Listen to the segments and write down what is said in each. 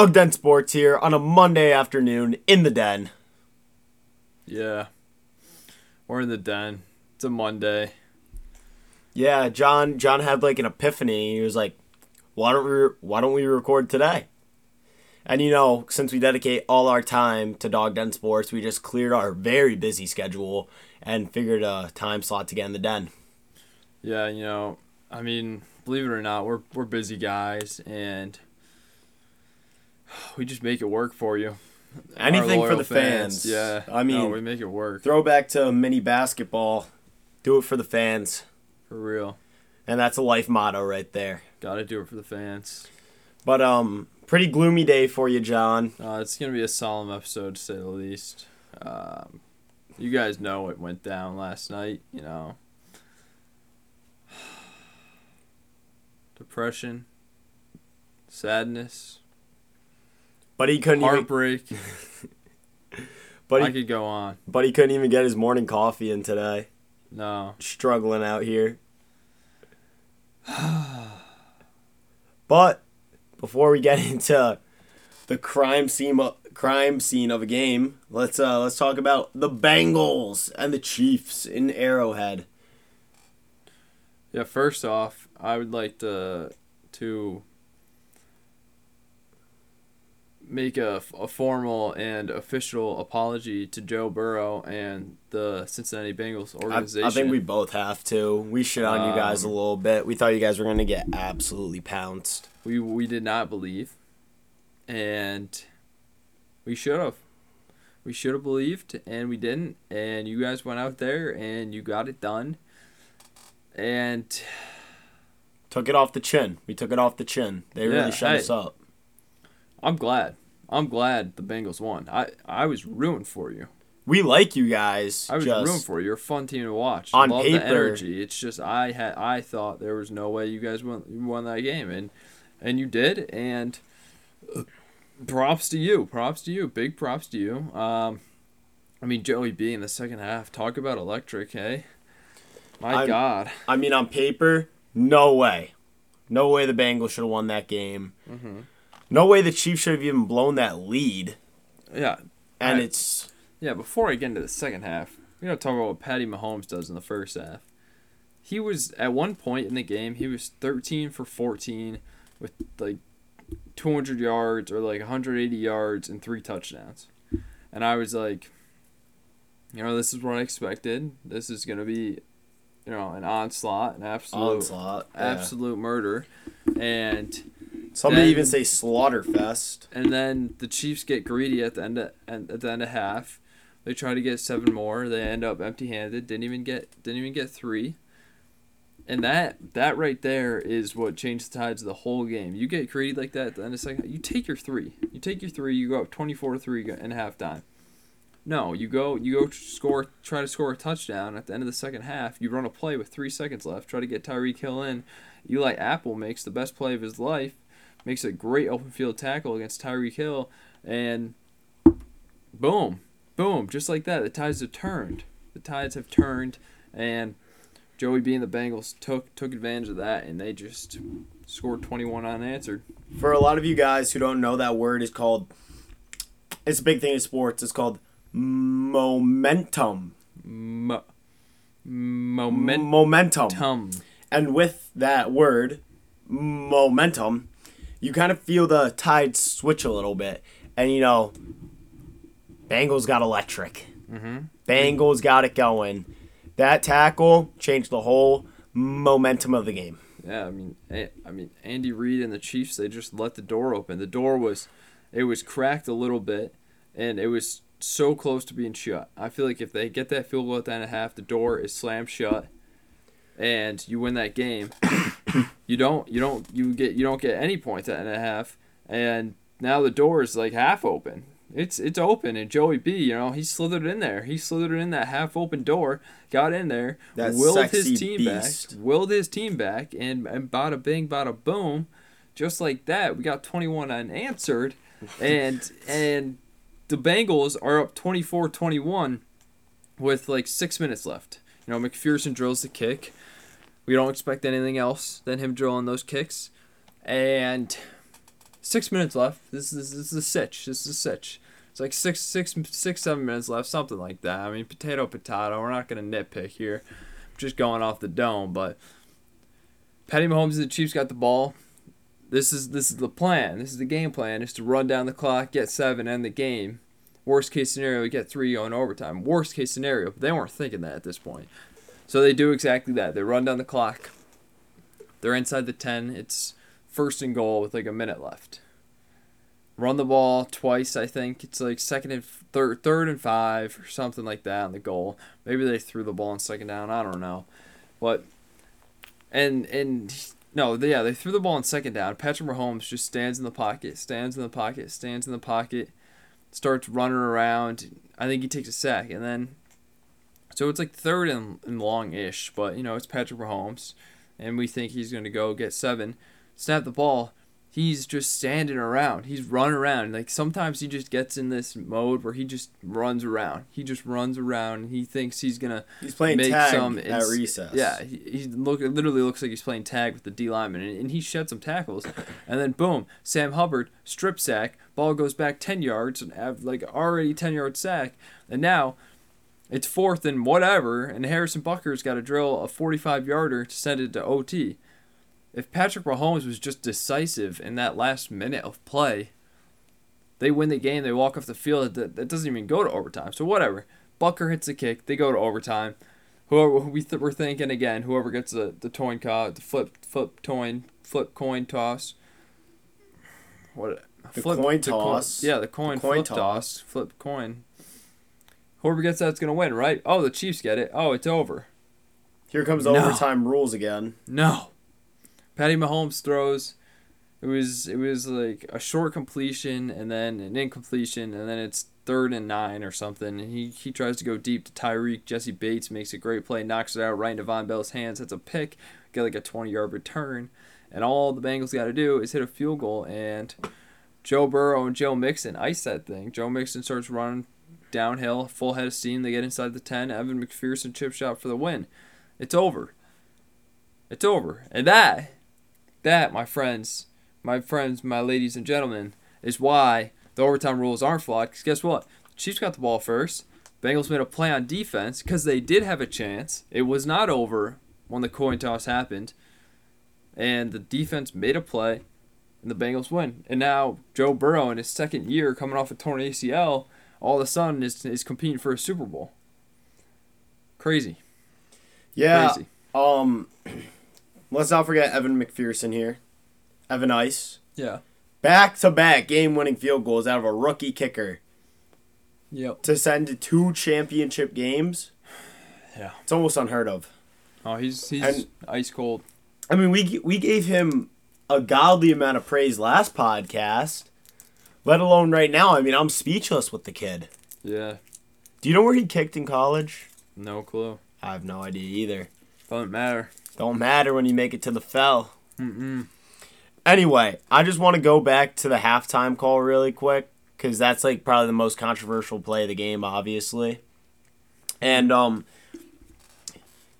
Dog Den Sports here on a Monday afternoon in the den. Yeah. We're in the den. It's a Monday. Yeah, John John had like an epiphany. He was like, "Why don't we why don't we record today?" And you know, since we dedicate all our time to Dog Den Sports, we just cleared our very busy schedule and figured a time slot to get in the den. Yeah, you know, I mean, believe it or not, we're we're busy guys and we just make it work for you. Anything for the fans. Yeah. I mean, no, we make it work. Throwback to mini basketball. Do it for the fans. For real. And that's a life motto right there. Gotta do it for the fans. But um pretty gloomy day for you, John. Uh, it's gonna be a solemn episode to say the least. Um, you guys know what went down last night. You know, depression, sadness, But he couldn't even heartbreak. but I he, could go on. but he couldn't even get his morning coffee in today. No, Struggling out here. but before we get into the crime scene crime scene of a game, let's uh let's talk about the Bengals and the Chiefs in Arrowhead. yeah. First off, I would like to to make a, a formal and official apology to Joe Burrow and the Cincinnati Bengals organization. I think we both have to. We shit on you guys a Um, little bit. We thought you guys were gonna get absolutely pounced. we we did not believe, and we should have. We should have believed, and we didn't. And you guys went out there and you got it done. And Took it off the chin. We took it off the chin. They Yeah, really shut us up. I'm glad. I'm glad the Bengals won. I I was ruined for you. We like you guys. I was rooting for you. You're a fun team to watch. On Love paper- the energy. It's just I had I thought there was no way you guys won you won that game, and and you did. And props to you. Props to you. Big props to you. Um, I mean Joey B in the second half. Talk about electric, hey. My I'm- God. I mean, on paper, no way. No way the Bengals should have won that game. Mhm. No way the Chiefs should have even blown that lead. Yeah. And Right. it's Yeah. Before I get into the second half, we gotta talk about what Patty Mahomes does in the first half. He was at one point in the game. He was 13 for 14 with like 200 yards or like 180 yards and three touchdowns. And I was like, you know, this is what I expected. This is gonna be, you know, an onslaught, an absolute, onslaught. yeah. absolute murder. And Some then- may even say slaughterfest. and then the Chiefs get greedy at the end of at the end of half. They try to get seven more. They end up empty-handed. Didn't even get didn't even get three. And that that right there is what changed the tides of the whole game. You get greedy like that at the end of the second. You take your three. You take your three. You go up twenty four to three in halftime. No, you go you go score try to score a touchdown at the end of the second half. You run a play with three seconds left. Try to get Tyreek Hill in. Eli Apple makes the best play of his life makes a great open field tackle against Tyreek Hill, and boom, boom, just like that, the tides have turned. The tides have turned, and Joey B and the Bengals took took advantage of that, and they just scored 21 unanswered. For a lot of you guys who don't know, that word is called. It's a big thing in sports. It's called momentum. Mo- momentum. momentum. And with that word, momentum, you kind of feel the tide switch a little bit. And you know, Bengals got electric. Mm-hmm. Bengals got it going. That tackle changed the whole momentum of the game. Yeah, I mean, A- I mean, Andy Reid and the Chiefs, they just let the door open. The door was, it was cracked a little bit, and it was so close to being shut. I feel like if they get that field goal at the end of half, the door is slammed shut, and you win that game. You don't, you don't, you get, you don't get any points at end of half, and now the door is like half open. It's it's open, and Joey B, you know, he slithered in there. He slithered in that half open door, got in there, That willed his team beast. back, willed his team back, and, and bada bing, bada boom, just like that, we got 21 unanswered, and and the Bengals are up 24-21 with like six minutes left. You know, McPherson drills the kick. We don't expect anything else than him drilling those kicks, and Six minutes left. This is this is a sitch. This is a sitch. It's like six, six, six, seven minutes left, something like that. I mean, potato, potato. We're not gonna nitpick here. Just going off the dome, but Patty Mahomes and the Chiefs got the ball. This is this is the plan. This is the game plan. Is to run down the clock, get seven, end the game. Worst case scenario, we get three going overtime. Worst case scenario, but they weren't thinking that at this point. So they do exactly that. They run down the clock. They're inside the ten. It's first and goal with like a minute left. Run the ball twice, I think. It's like second and third, third and five or something like that on the goal. Maybe they threw the ball on second down. I don't know, but and and no, they, yeah, they threw the ball on second down. Patrick Mahomes just stands in the pocket, stands in the pocket, stands in the pocket, starts running around. I think he takes a sack, and then so it's like third and, and long ish, but you know it's Patrick Mahomes, and we think he's gonna go get seven, snap the ball, he's just standing around. He's running around. Like sometimes he just gets in this mode where he just runs around. He just runs around. And he thinks he's gonna. He's playing make tag some at recess. Yeah, he, he look it literally looks like he's playing tag with the D lineman, and, and he shed some tackles, and then boom, Sam Hubbard strip sack, ball goes back ten yards, and have like already ten yard sack, and now. It's fourth and whatever, and Harrison Butker's got to drill a 45 yarder to send it to OT if Patrick Mahomes was just decisive in that last minute of play, they win the game. They walk off the field. That, that doesn't even go to overtime. So whatever. Butker hits a kick. They go to overtime. Whoever we th- we're thinking again, whoever gets the the coin toss, the flip flip coin flip coin toss. What The flip coin the co- toss. yeah, the coin, The coin flip toss. toss. flip coin. Whoever gets that's gonna win, right? Oh, the Chiefs get it. Oh, it's over. Here comes the No. overtime rules again. No. Patty Mahomes throws. It was it was like a short completion and then an incompletion and then it's third and nine or something. And he, he tries to go deep to Tyreek. Jessie Bates makes a great play, knocks it out right into Vonn Bell's hands. That's a pick. Get like a twenty yard return. And all the Bengals got to do is hit a field goal and Joe Burrow and Joe Mixon ice that thing. Joe Mixon starts running downhill, full head of steam. They get inside the ten. Evan McPherson chip shot for the win. It's over. It's over. And that, that, my friends, my friends, my ladies and gentlemen, is why the overtime rules aren't flawed. Because guess what? The Chiefs got the ball first. Bengals made a play on defense because they did have a chance. It was not over when the coin toss happened. And the defense made a play, and the Bengals win. And now Joe Burrow, in his second year coming off a torn ACL, all of a sudden is, is competing for a Super Bowl. Crazy. Yeah. Crazy. Um, let's not forget Evan McPherson here. Evan Ice. Yeah. Back to back game winning field goals out of a rookie kicker Yep. to send to two championship games. Yeah. It's almost unheard of. Oh, he's he's And- ice cold. I mean, we we gave him a godly amount of praise last podcast, let alone right now. I mean, I'm speechless with the kid. Yeah. Do you know where he kicked in college? No clue. I have no idea either. Doesn't matter. Don't matter when you make it to the fell. Mm-mm. Anyway, I just want to go back to the halftime call really quick because that's like probably the most controversial play of the game, obviously. And um,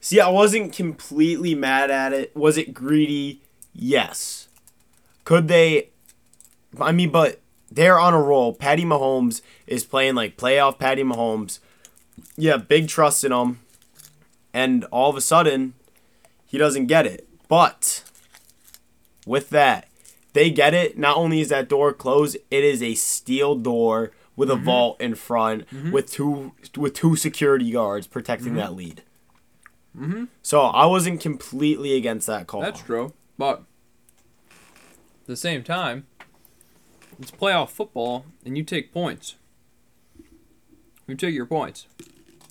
see, I wasn't completely mad at it. Was it greedy? Yes. Could they? I mean, but they're on a roll. Patty Mahomes is playing like playoff Patty Mahomes. Yeah, big trust in him. And all of a sudden, he doesn't get it. But with that, they get it. Not only is that door closed, it is a steel door with a mm-hmm. vault in front mm-hmm. with two with two security guards protecting mm-hmm. that lead. Mhm. So I wasn't completely against that call. That's true. But at the same time, it's playoff football, and you take points. You take your points.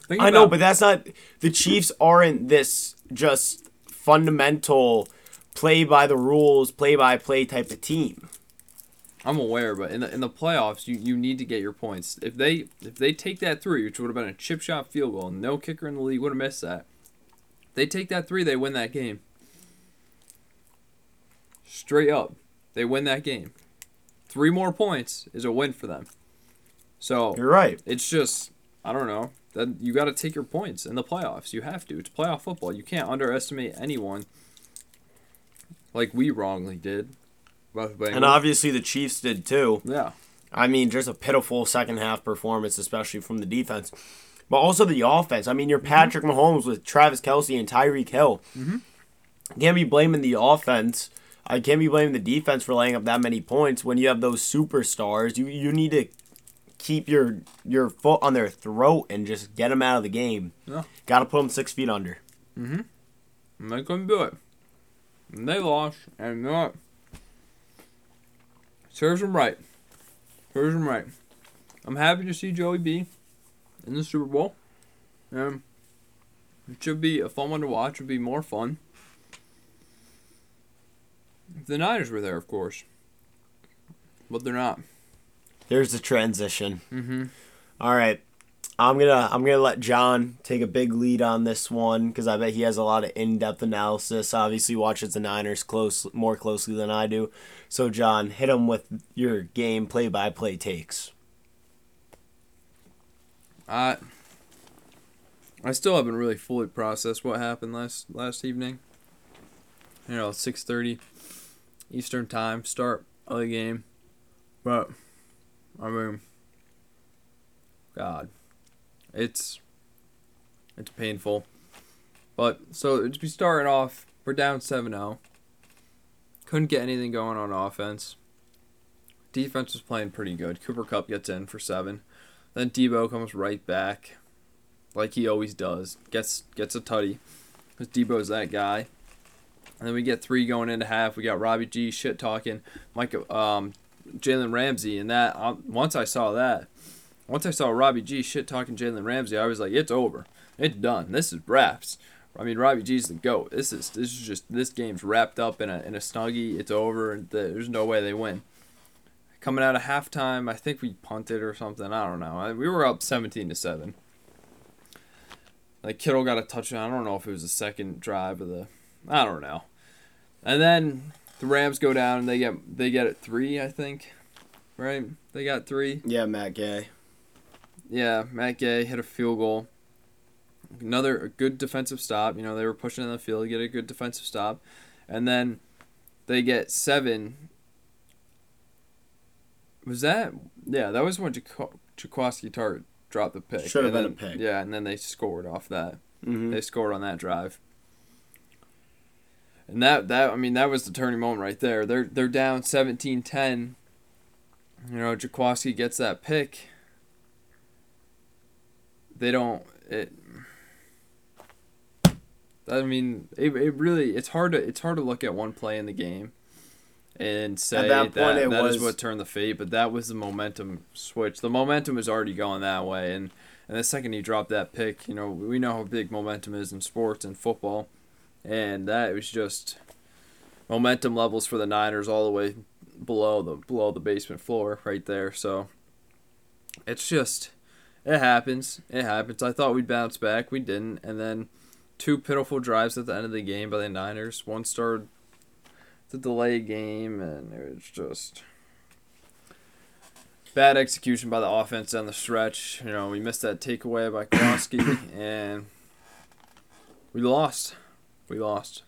Think I know, but that's not the Chiefs aren't this just fundamental play by the rules, play by play type of team. I'm aware, but in the in the playoffs, you, you need to get your points. If they if they take that three, which would have been a chip shot field goal, no kicker in the league would have missed that. They take that three, they win that game. Straight up, they win that game. Three more points is a win for them. So You're right. it's just I don't know. That you got to take your points in the playoffs. You have to. It's playoff football. You can't underestimate anyone. Like we wrongly did. About the Bengals. And obviously the Chiefs did too. yeah. I mean, just a pitiful second half performance, especially from the defense, but also the offense. I mean, you're Patrick Mahomes with Travis Kelce and Tyreek Hill. Mm-hmm. Can't be blaming the offense. I can't be blaming the defense for laying up that many points when you have those superstars. You you need to keep your your foot on their throat and just get them out of the game. Yeah. Got to put them six feet under. Mhm. And they couldn't do it. And they lost. And you know? Serves them right. Serves them right. I'm happy to see Joey B in the Super Bowl. Um, it should be a fun one to watch. It would be more fun. The Niners were there, of course. But they're not. There's the transition. Mm-hmm. All right. I'm gonna I'm gonna let John take a big lead on this one because I bet he has a lot of in-depth analysis. Obviously, watches the Niners close more closely than I do. So, John, hit him with your game play-by-play takes. I I still haven't really fully processed what happened last last evening. You know, six thirty Eastern time start of the game, but I mean, God, it's it's painful. But so to be starting off, we're down 7-0. Couldn't get anything going on offense. Defense was playing pretty good. Cooper Kupp gets in for seven. Then Deebo comes right back, like he always does. Gets gets a tutty, because Deebo's that guy. And then we get three going into half. We got Robbie G shit talking, Mike, um, Jalen Ramsey, and that. Um, once I saw that, once I saw Robbie G shit talking Jalen Ramsey, I was like, it's over, it's done. This is wraps. I mean, Robbie G's the goat. This is this is just this game's wrapped up in a in a snuggie. It's over. There's no way they win coming out of halftime. I think we punted or something. I don't know. We were up 17 to 7. Like Kittle got a touchdown. I don't know if it was the second drive of the I don't know. And then the Rams go down and they get they get it 3, I think. Right? They got 3. Yeah, Matt Gay. Yeah, Matt Gay hit a field goal. Another good defensive stop. You know, they were pushing in the field to get a good defensive stop. And then they get 7 was that? Yeah, that was when Jaquiski Tartt dropped the pick. Should have been a pick. Yeah, and then they scored off that. Mm-hmm. They scored on that drive. And that that I mean that was the turning moment right there. They're they're down 17-10. You know, Jaquiski gets that pick. They don't it I mean, it, it really it's hard to it's hard to look at one play in the game and say that that that is was- what turned the fate, but that was the momentum switch. The momentum is already going that way, and and the second he dropped that pick, you know, we know how big momentum is in sports and football, and that was just momentum levels for the Niners all the way below the below the basement floor right there. So it's just it happens. It happens. I thought we'd bounce back. We didn't, and then two pitiful drives at the end of the game by the Niners. One started the delay game, and it was just bad execution by the offense down the stretch. You know, we missed that takeaway by Kowalski, and we lost. We lost,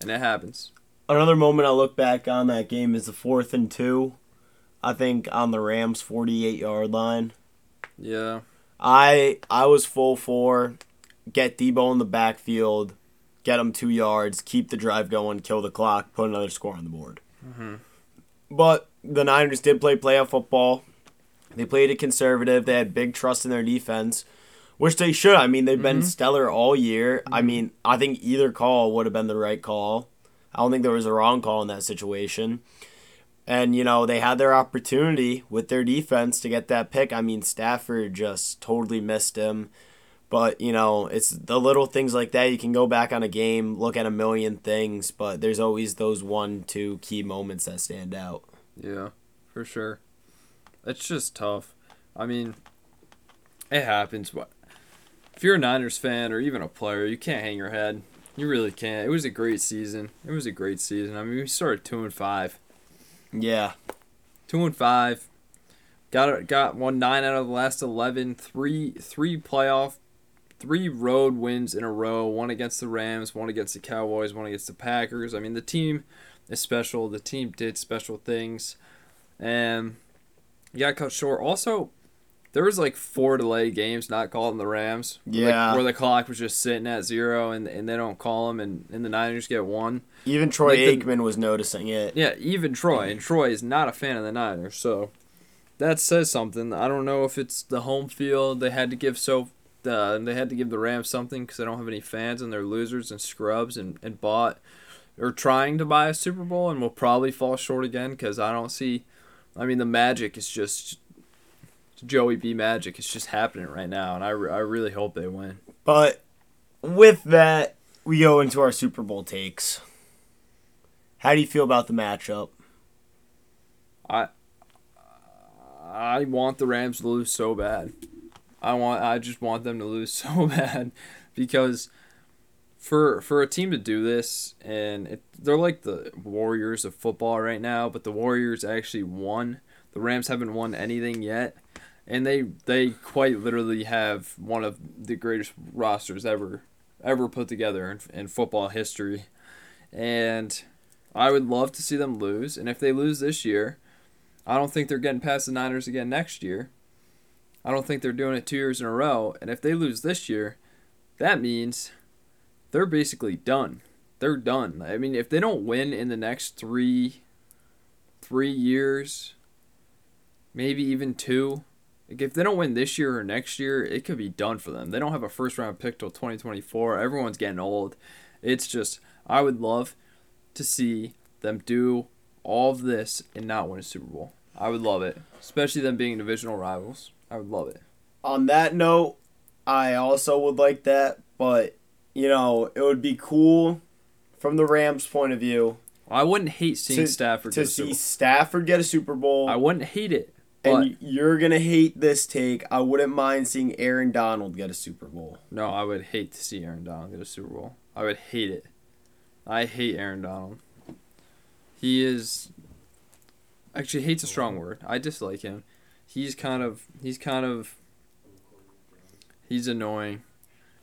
and it happens. Another moment I look back on that game is the fourth and two. I think on the Rams' forty-eight yard line. Yeah, I I was full for get Deebo in the backfield, get him two yards, keep the drive going, kill the clock, put another score on the board. Mm-hmm. But the Niners did play playoff football. They played it conservative. They had big trust in their defense, which they should. I mean, they've been mm-hmm. stellar all year. I mm-hmm. mean, I think either call would have been the right call. I don't think there was a wrong call in that situation. And, you know, they had their opportunity with their defense to get that pick. I mean, Stafford just totally missed him. But, you know, it's the little things like that. You can go back on a game, look at a million things, but there's always those one, two key moments that stand out. yeah, for sure. It's just tough. I mean, it happens. If you're a Niners fan or even a player, you can't hang your head. You really can't. It was a great season. It was a great season. I mean, we started two and five. Yeah. two and five. Got it. Got one nine out of the last eleven. Three three playoff, three road wins in a row. One against the Rams, one against the Cowboys, one against the Packers. I mean, the team, is special. The team did special things, and you got cut short. Also, there was like four delay games not called in the Rams. like, Yeah. where the clock was just sitting at zero, and and they don't call them, and, and the Niners get one. Even Troy Like the- Aikman was noticing it. Yeah, even Troy, and Troy is not a fan of the Niners, so that says something. I don't know if it's the home field. They had to give so. Uh, they had to give the Rams something because they don't have any fans and they're losers and scrubs and, and bought or trying to buy a Super Bowl and will probably fall short again because I don't see. I mean, the magic is just Joey B magic. It's just happening right now, and I, re- I really hope they win. But with that, we go into our Super Bowl takes. How do you feel about the matchup? I I want the Rams to lose so bad. I want I just want them to lose so bad because for for a team to do this and it, they're like the Warriors of football right now, but the Warriors actually won. The Rams haven't won anything yet, and they they quite literally have one of the greatest rosters ever ever put together in, in football history. And I would love to see them lose, and if they lose this year, I don't think they're getting past the Niners again next year. I don't think they're doing it two years in a row. And if they lose this year, that means they're basically done. They're done. I mean, if they don't win in the next three, three years, maybe even two, like if they don't win this year or next year, it could be done for them. They don't have a first round pick till 2024. Everyone's getting old. It's just, I would love to see them do all of this and not win a Super Bowl. I would love it, especially them being divisional rivals. I would love it. On that note, I also would like that, but you know, it would be cool from the Rams' point of view I wouldn't hate seeing To- Stafford to get a Super see. Stafford get a Super Bowl. I wouldn't hate it, but and you're gonna hate this take. I wouldn't mind seeing Aaron Donald get a Super Bowl. no, I would hate to see Aaron Donald get a Super Bowl. I would hate it. I hate Aaron Donald. He is actually hate's a strong word. I dislike him. He's kind of he's kind of he's annoying.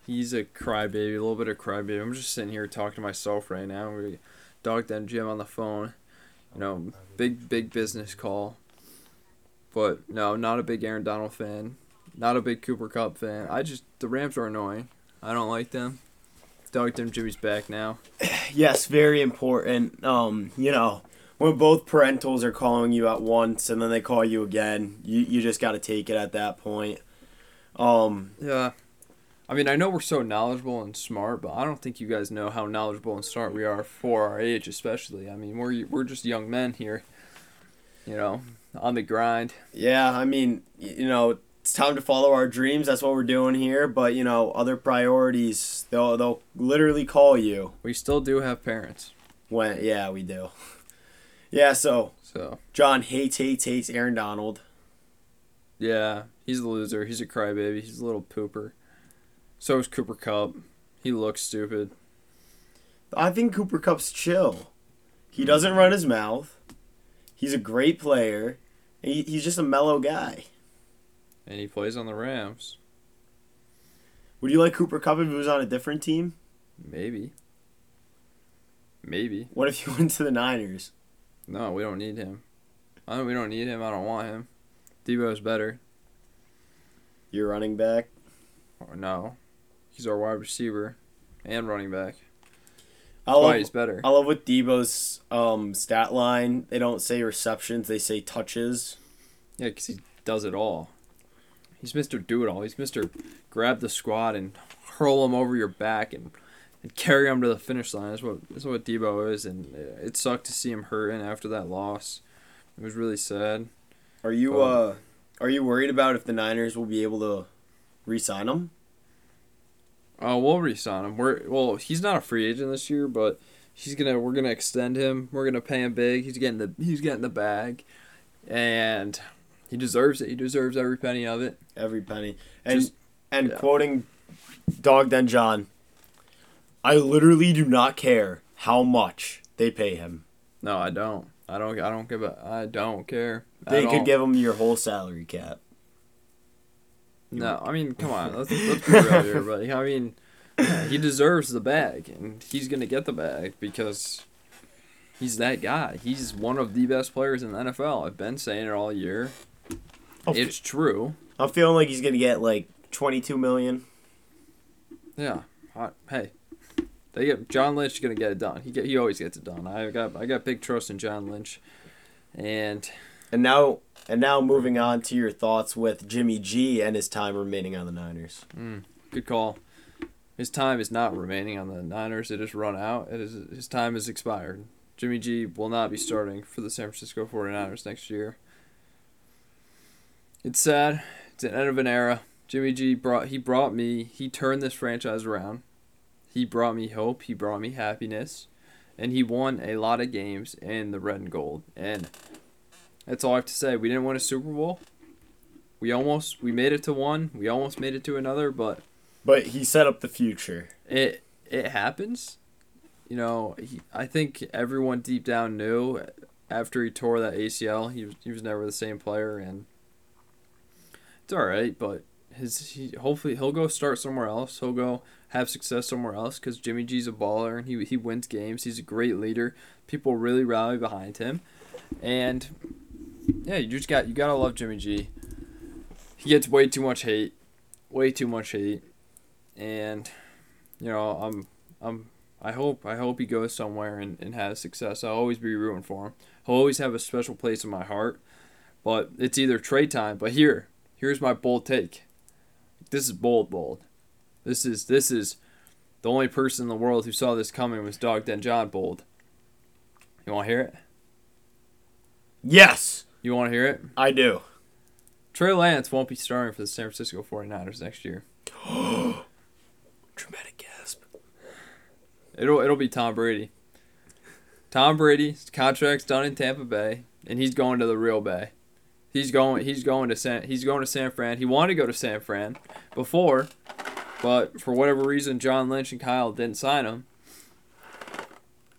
He's a crybaby, a little bit of crybaby. I'm just sitting here talking to myself right now. We dog them Jim on the phone. You know, big big business call. But no, not a big Aaron Donald fan. Not a big Cooper Kupp fan. I just the Rams are annoying. I don't like them. Dog Den Jimmy's back now. Yes, very important. Um, you know, when both parentals are calling you at once and then they call you again, you, you just got to take it at that point. Um, Yeah. I mean, I know we're so knowledgeable and smart, but I don't think you guys know how knowledgeable and smart we are for our age, especially. I mean, we're we're just young men here, you know, on the grind. yeah, I mean, you know, it's time to follow our dreams. That's what we're doing here. But you know, other priorities, they'll they'll literally call you We still do have parents, when. Yeah, we do. Yeah, so so John hates hates hates Aaron Donald. yeah, he's a loser. He's a crybaby. He's a little pooper. So is Cooper Kupp. He looks stupid. I think Cooper Kupp's chill. He doesn't run his mouth. He's a great player. He, he's just a mellow guy. And he plays on the Rams. Would you like Cooper Kupp if he was on a different team? Maybe. Maybe. What if he went to the Niners? No, we don't need him. I we don't need him. I don't want him. Deebo's better. Your running back. Or no. He's our wide receiver and running back. I love, he's better. I love with Deebo's um, stat line. They don't say receptions; they say touches. Yeah, because he does it all. He's Mr. Do It All. He's Mr. Grab the squad and hurl him over your back and, and carry him to the finish line. That's what that's what Deebo is, and it sucked to see him hurting after that loss. It was really sad. Are you Oh. uh, are you worried about if the Niners will be able to re-sign him? Uh, oh, we'll re-sign him. We're well, he's not a free agent this year, but he's gonna we're gonna extend him. We're gonna pay him big. He's getting the he's getting the bag, and he deserves it. He deserves every penny of it. Every penny. And Just- and yeah. quoting Dog Den John, I literally do not care how much they pay him. No, I don't. I don't. I don't give a. I don't care. They could give him your whole salary cap. No, I mean, come on. Let's, let's be real here, buddy. I mean, he deserves the bag, and he's gonna get the bag because He's that guy. He's one of the best players in the NFL. I've been saying it all year. I'm, It's true. I'm feeling like he's gonna get like 22 million. Yeah. I, hey, they get John Lynch is gonna get it done. He get he always gets it done. I got I got big trust in John Lynch, and And now, and now moving on to your thoughts with Jimmy G and his time remaining on the Niners. Hmm, good call. His time is not remaining on the Niners. It has run out. It is his time has expired. Jimmy G will not be starting for the San Francisco 49ers next year. It's sad. It's an end of an era. Jimmy G brought he brought me he turned this franchise around. He brought me hope, he brought me happiness, and he won a lot of games in the red and gold. And that's all I have to say. We didn't win a Super Bowl. We almost we made it to one. We almost made it to another, but But he set up the future. it it happens. You know, he, I think everyone deep down knew after he tore that ACL, he was he was never the same player, and it's all right. But his he hopefully he'll go start somewhere else. He'll go have success somewhere else because Jimmy G's a baller and he he wins games. He's a great leader. People really rally behind him, and yeah, you just got you gotta love Jimmy G. He gets way too much hate, way too much hate, and you know, I'm I'm I hope I hope he goes somewhere and, and has success. I'll always be rooting for him. He'll always have a special place in my heart. But it's either trade time. But here, here's my bold take. This is bold, bold. This is this is the only person in the world who saw this coming was Dog Den John Bold. You want to hear it? Yes, You want to hear it? I do. Trey Lance won't be starting for the San Francisco 49ers next year. Dramatic gasp. It'll it'll be Tom Brady. Tom Brady's contract's done in Tampa Bay, and he's going to the real Bay. He's going he's going to San he's going to San Fran. He wanted to go to San Fran before, but for whatever reason, John Lynch and Kyle didn't sign him.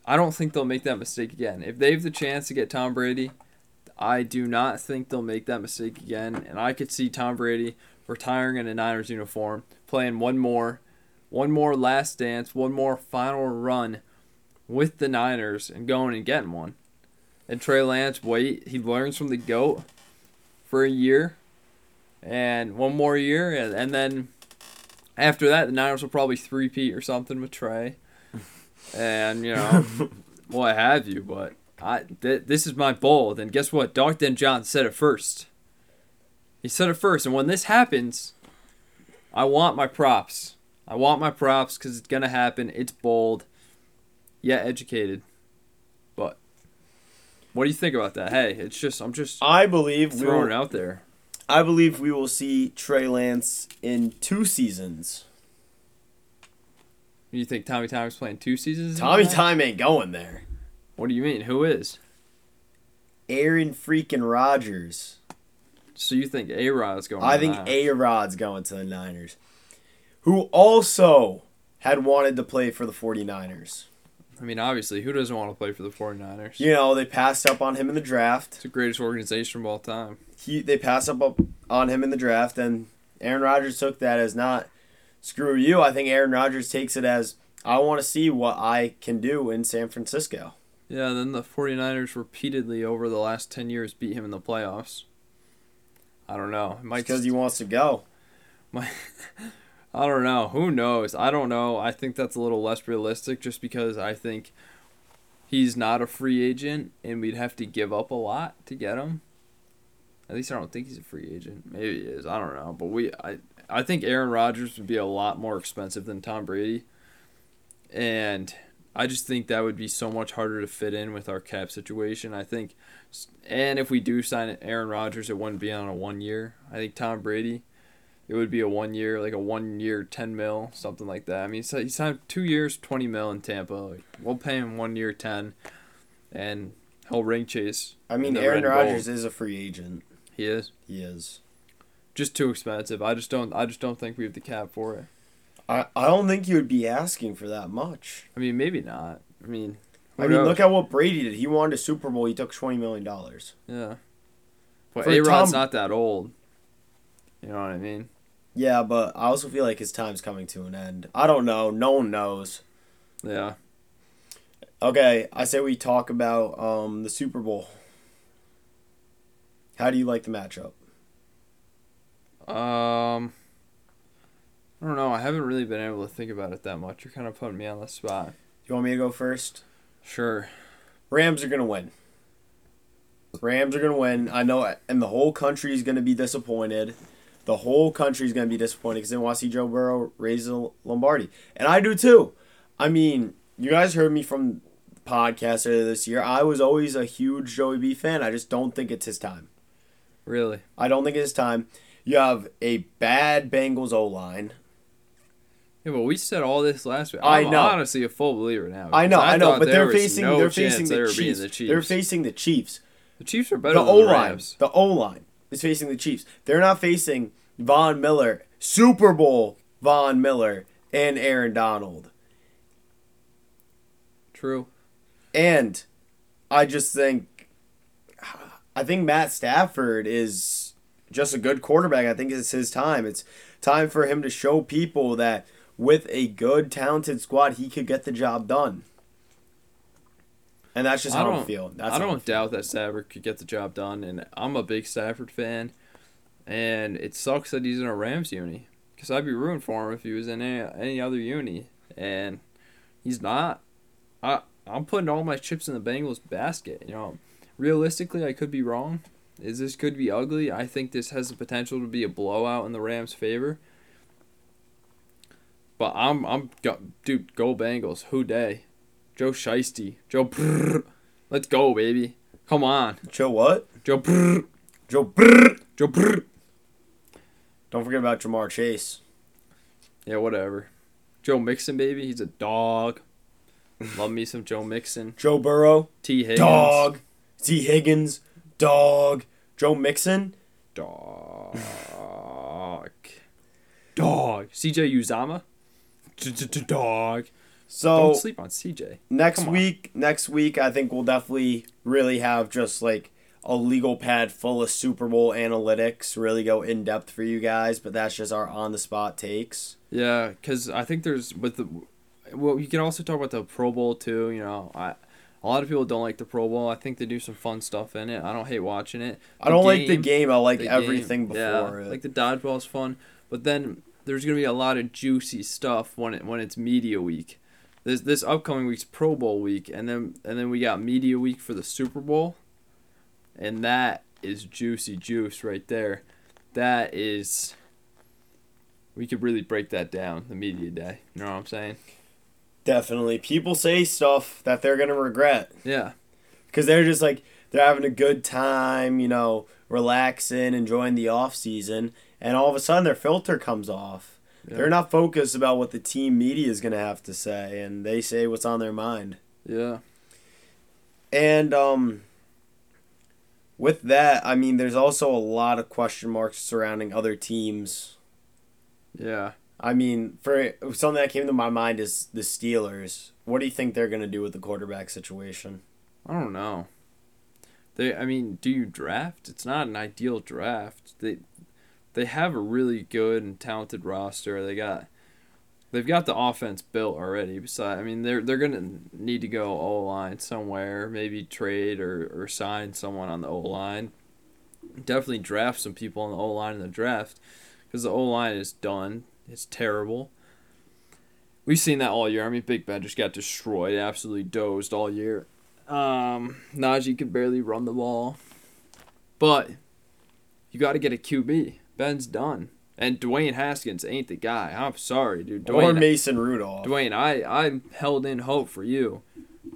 I don't think they'll make that mistake again. If they have the chance to get Tom Brady, I do not think they'll make that mistake again. And I could see Tom Brady retiring in a Niners uniform, playing one more, one more last dance, one more final run with the Niners, and going and getting one. And Trey Lance, wait, he learns from the goat for a year, and one more year, and, and then after that, the Niners will probably three-peat or something with Trey, and you know, what have you. But I, th- this is my bold, and guess what? Dog Den John said it first. He said it first, and when this happens, I want my props. I want my props because it's gonna happen. It's bold, yet educated. But what do you think about that? Hey, it's just I'm just I believe throwing it out there. I believe we will see Trey Lance in two seasons. You think Tommy Time's playing two seasons? Tommy? Time ain't going there. What do you mean? Who is? Aaron freaking Rodgers. So you think A Rod's going? I to think? A Rod's going to the Niners. Who also had wanted to play for the 49ers. I mean, obviously, who doesn't want to play for the 49ers? You know, they passed up on him in the draft. It's the greatest organization of all time. He they passed up on him in the draft and Aaron Rodgers took that as not screw you. I think Aaron Rodgers takes it as I want to see what I can do in San Francisco. Yeah, then the 49ers repeatedly over the last 10 years beat him in the playoffs. I don't know. It might Because he wants to go. My, I don't know. Who knows? I don't know. I think that's a little less realistic just because I think he's not a free agent and we'd have to give up a lot to get him. At least I don't think he's a free agent. Maybe he is. I don't know. But we I I think Aaron Rodgers would be a lot more expensive than Tom Brady. And I just think that would be so much harder to fit in with our cap situation. I think and if we do sign Aaron Rodgers, it wouldn't be on a one year. I think Tom Brady it would be a one year, like a one year, ten mil, something like that. I mean, so he signed two years, twenty mil in Tampa. Like, we'll pay him one year, ten, and he'll ring chase. I mean, Aaron Rodgers is a free agent. He is He is. just too expensive. I just don't. I just don't think we have the cap for it. I, I don't think you would be asking for that much. I mean, maybe not. I mean, I mean, knows? look at what Brady did. He won a Super Bowl. He took $20 million. yeah. But A Rod's Tom- not that old. You know what I mean? Yeah, but I also feel like his time's coming to an end. I don't know. No one knows. Yeah. Okay, I say we talk about um, the Super Bowl. How do you like the matchup? Um, I don't know. I haven't really been able to think about it that much. You're kind of putting me on the spot. You want me to go first? Sure. Rams are gonna win. Rams are gonna win. I know, and the whole country is gonna be disappointed. The whole country is gonna be disappointed because they want to see Joe Burrow raise the Lombardi, and I do too. I mean, you guys heard me from the podcast earlier this year. I was always a huge Joey B fan. I just don't think it's his time. Really? I don't think it's his time. You have a bad Bengals O line. Yeah, but we said all this last week. I I'm know. honestly a full believer now. I know, because I know, but they're facing no they're facing they the were Chiefs. the Chiefs. They're facing the Chiefs. the Chiefs are better The than O the line, the O line is facing the Chiefs. They're not facing Von Miller, Super Bowl Von Miller, and Aaron Donald. True. And I just think, I think Matt Stafford is just a good quarterback. I think it's his time. It's time for him to show people that with a good, talented squad, he could get the job done. And that's just I how I don't- feel. That's I don't doubt that Stafford could get the job done, and I'm a big Stafford fan. And it sucks that he's in a Rams uni, because I'd be rooting for him if he was in any, any other uni, and he's not. I I'm putting all my chips in the Bengals basket. You know, realistically, I could be wrong. Is this could be ugly? I think this has the potential to be a blowout in the Rams' favor. But I'm I'm go, dude, go Bengals. Who Dey? Joe Shiesty. Joe Brrr. Let's go, baby. Come on. Joe what? Joe Brrr. Joe Brrr. Joe Brrr. Don't forget about Ja'Marr Chase. Yeah, whatever. Joe Mixon, baby. He's a dog. Love me some Joe Mixon. Joe Burrow, T. Higgins. dog. T. Higgins, dog. Joe Mixon, Dog. Dog. CJ Uzomah. Dog. so Don't sleep on CJ. next come on. week, next week, I think we'll definitely really have just like a legal pad full of Super Bowl analytics, really go in depth for you guys. But that's just our on the spot takes. Yeah, because I think there's with the well, you can also talk about the Pro Bowl too. You know, I a lot of people don't like the Pro Bowl. I think they do some fun stuff in it. I don't hate watching it. I don't like the game. I like everything game, yeah, before it. like the dodgeball's fun, but then there's gonna be a lot of juicy stuff when it when it's media week. This this upcoming week's Pro Bowl week, and then and then we got media week for the Super Bowl, and that is juicy juice right there. That is. We could really break that down the media day. You know what I'm saying? Definitely, people say stuff that they're gonna regret. Yeah. because they're just like they're having a good time, you know, relaxing, enjoying the off season, and all of a sudden their filter comes off. Yeah. They're not focused about what the team media is gonna have to say, and they say what's on their mind. Yeah. And um, with that, I mean, there's also a lot of question marks surrounding other teams. Yeah. I mean, for something that came to my mind is the Steelers. What do you think they're gonna do with the quarterback situation? I don't know. They, I mean, do you draft? It's not an ideal draft. They, they have a really good and talented roster. They got, they've got the offense built already. Besides, I mean, they're they're gonna need to go O line somewhere. Maybe trade or or sign someone on the O line. Definitely draft some people on the O line in the draft, because the O line is done. It's terrible. We've seen that all year. I mean, Big Ben just got destroyed, absolutely dozed all year. Um, Najee could barely run the ball. But you got to get a QB. Ben's done. And Dwayne Haskins ain't the guy. I'm sorry, dude. or Mason Rudolph? Dwayne, I I held in hope for you,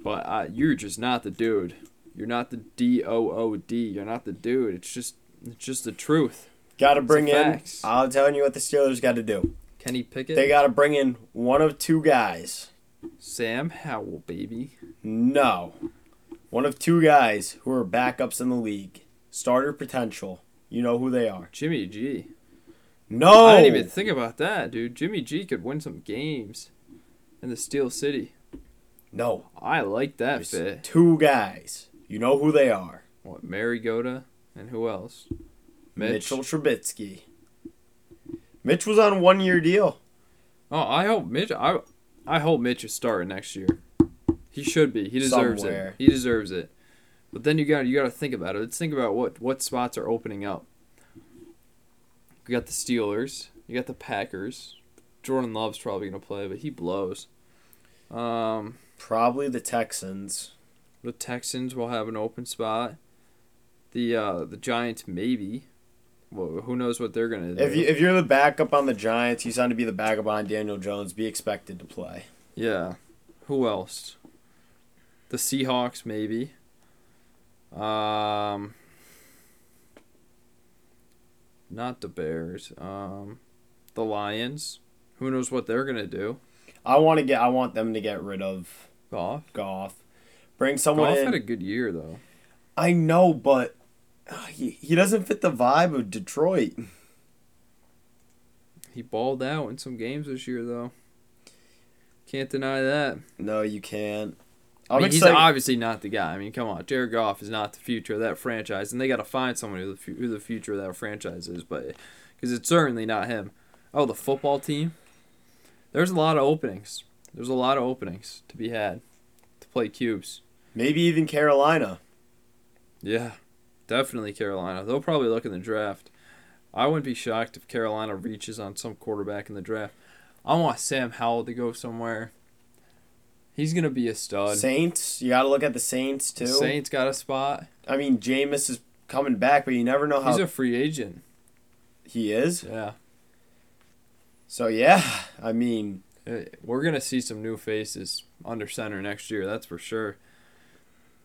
but uh, you're just not the dude. You're not the D O O D. You're not the dude. It's just it's just the truth. Got to bring in. facts. I'm telling you what the Steelers got to do. Kenny Pickett, They got to bring in one of two guys. Sam Howell, baby. No. One of two guys who are backups in the league. Starter potential. You know who they are. Jimmy G. No. I didn't even think about that, dude. Jimmy G could win some games in the Steel City. No. I like that There's fit. two guys. You know who they are. What, Mariota and who else? Mitch. Mitchell Trubisky. Mitch was on a one year deal. Oh, I hope Mitch. I, I hope Mitch is starting next year. He should be. He deserves Somewhere. it. He deserves it. But then you got you got to think about it. Let's think about what what spots are opening up. You got the Steelers. You got the Packers. Jordan Love's probably gonna play, but he blows. Um, Probably the Texans. the Texans will have an open spot. The uh, the Giants maybe. Well, who knows what they're gonna do? If you if you're the backup on the Giants, you signed to be the backup on Daniel Jones. Be expected to play. Yeah. Who else? The Seahawks, maybe. Um. Not the Bears. Um, the Lions. Who knows what they're gonna do? I want to get. I want them to get rid of Goff. Goff. Bring someone Goff in. had a good year though. I know, but uh, he, he doesn't fit the vibe of Detroit. He balled out in some games this year though. Can't deny that. No, you can't. I mean, he's excited. obviously not the guy. I mean, come on, Jared Goff is not the future of that franchise, and they got to find someone who the, who the future of that franchise is. But because it's certainly not him. Oh, the football team. There's a lot of openings. There's a lot of openings to be had to play cubes. Maybe even Carolina. Yeah, definitely Carolina. They'll probably look in the draft. I wouldn't be shocked if Carolina reaches on some quarterback in the draft. I want Sam Howell to go somewhere. He's gonna be a stud. Saints. You got to look at the Saints too. Saints got a spot. I mean, Jameis is coming back, but you never know how He's a free agent. he is. Yeah. So yeah, I mean, Uh, We're gonna see some new faces under center next year. That's for sure.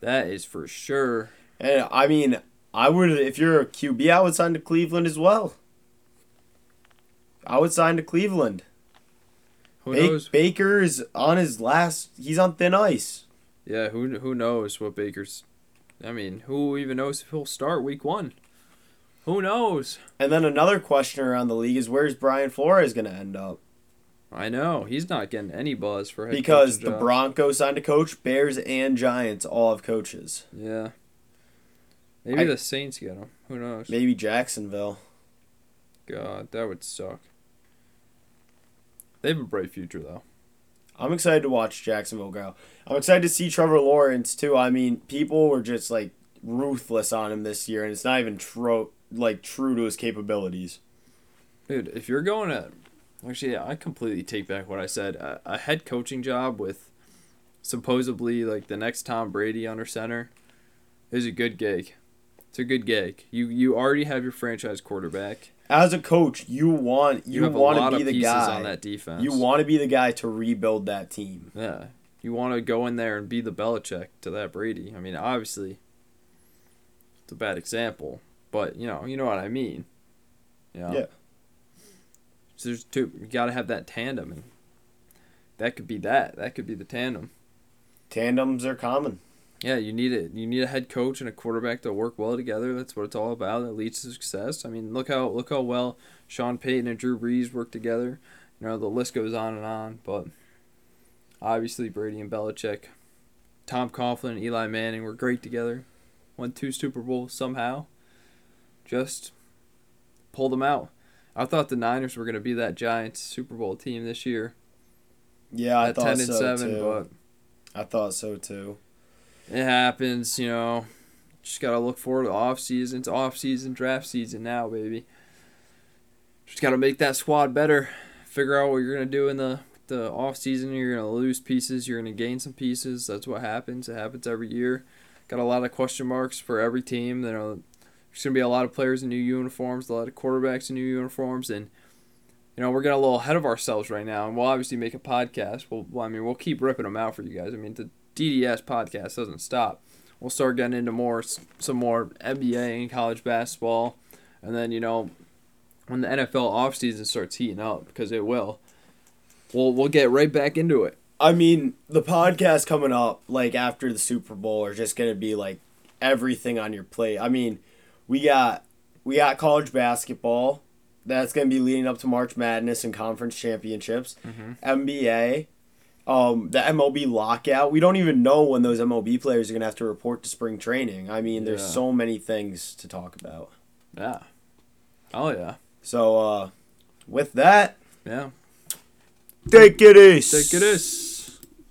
That is for sure. and I mean, I would if you're a QB, I would sign to Cleveland as well. I would sign to Cleveland. Who Ba- knows? Baker is on his last. He's on thin ice. Yeah, who who knows what Baker's? I mean, who even knows if he'll start week one? Who knows? And then another question around the league is where's Brian Flores going to end up? I know he's not getting any buzz for head Because the job. Broncos signed a coach, Bears and Giants all have coaches. Yeah. Maybe I- the Saints get him. Who knows? Maybe Jacksonville. God, that would suck. They have a bright future though. I'm excited to watch Jacksonville go. I'm excited to see Trevor Lawrence too. I mean, people were just like ruthless on him this year, and it's not even true like true to his capabilities. Dude, if you're going to, actually, yeah, I completely take back what I said. A, a head coaching job with supposedly like the next Tom Brady under center is a good gig. It's a good gig. You you already have your franchise quarterback. As a coach, you want You, you, want to be the guy. on that defense. You want to be the guy to rebuild that team. yeah. You want to go in there and be the Belichick to that Brady. I mean, obviously, it's a bad example, but you know, you know what I mean. You know? Yeah. So there's two. You got to have that tandem, and that could be that. That could be the tandem. Tandems are common. Yeah, you need it. You need a head coach and a quarterback to work well together. That's what it's all about. That leads to success. I mean, look how look how well Sean Payton and Drew Brees work together. You know, the list goes on and on. But obviously, Brady and Belichick, Tom Coughlin and Eli Manning were great together. Won two Super Bowls somehow. Just pulled them out. I thought the Niners were going to be that Giants Super Bowl team this year Yeah, I thought so seven, too. but I thought so too. It happens, you know. Just gotta look forward to off season. It's off season, draft season now, baby. Just gotta make that squad better. Figure out what you're gonna do in the the off season. You're gonna lose pieces. You're gonna gain some pieces. That's what happens. It happens every year. Got a lot of question marks for every team. There's gonna be a lot of players in new uniforms, a lot of quarterbacks in new uniforms, and you know we're getting a little ahead of ourselves right now. And we'll obviously make a podcast. We'll, well, I mean, we'll keep ripping them out for you guys. I mean, the DDS podcast doesn't stop. We'll start getting into more some more NBA and college basketball, and then you know when the NFL offseason starts heating up because it will. We'll we'll get right back into it. I mean, the podcast coming up, like after the Super Bowl, are just gonna be like everything on your plate. I mean, we got we got college basketball. That's gonna be leading up to March Madness and conference championships. Mm-hmm. NBA, um, the MLB lockout. We don't even know when those MLB players are gonna have to report to spring training. I mean, there's Yeah. so many things to talk about. Yeah. Oh yeah. So, uh, with that, Yeah. take it easy. Take it easy.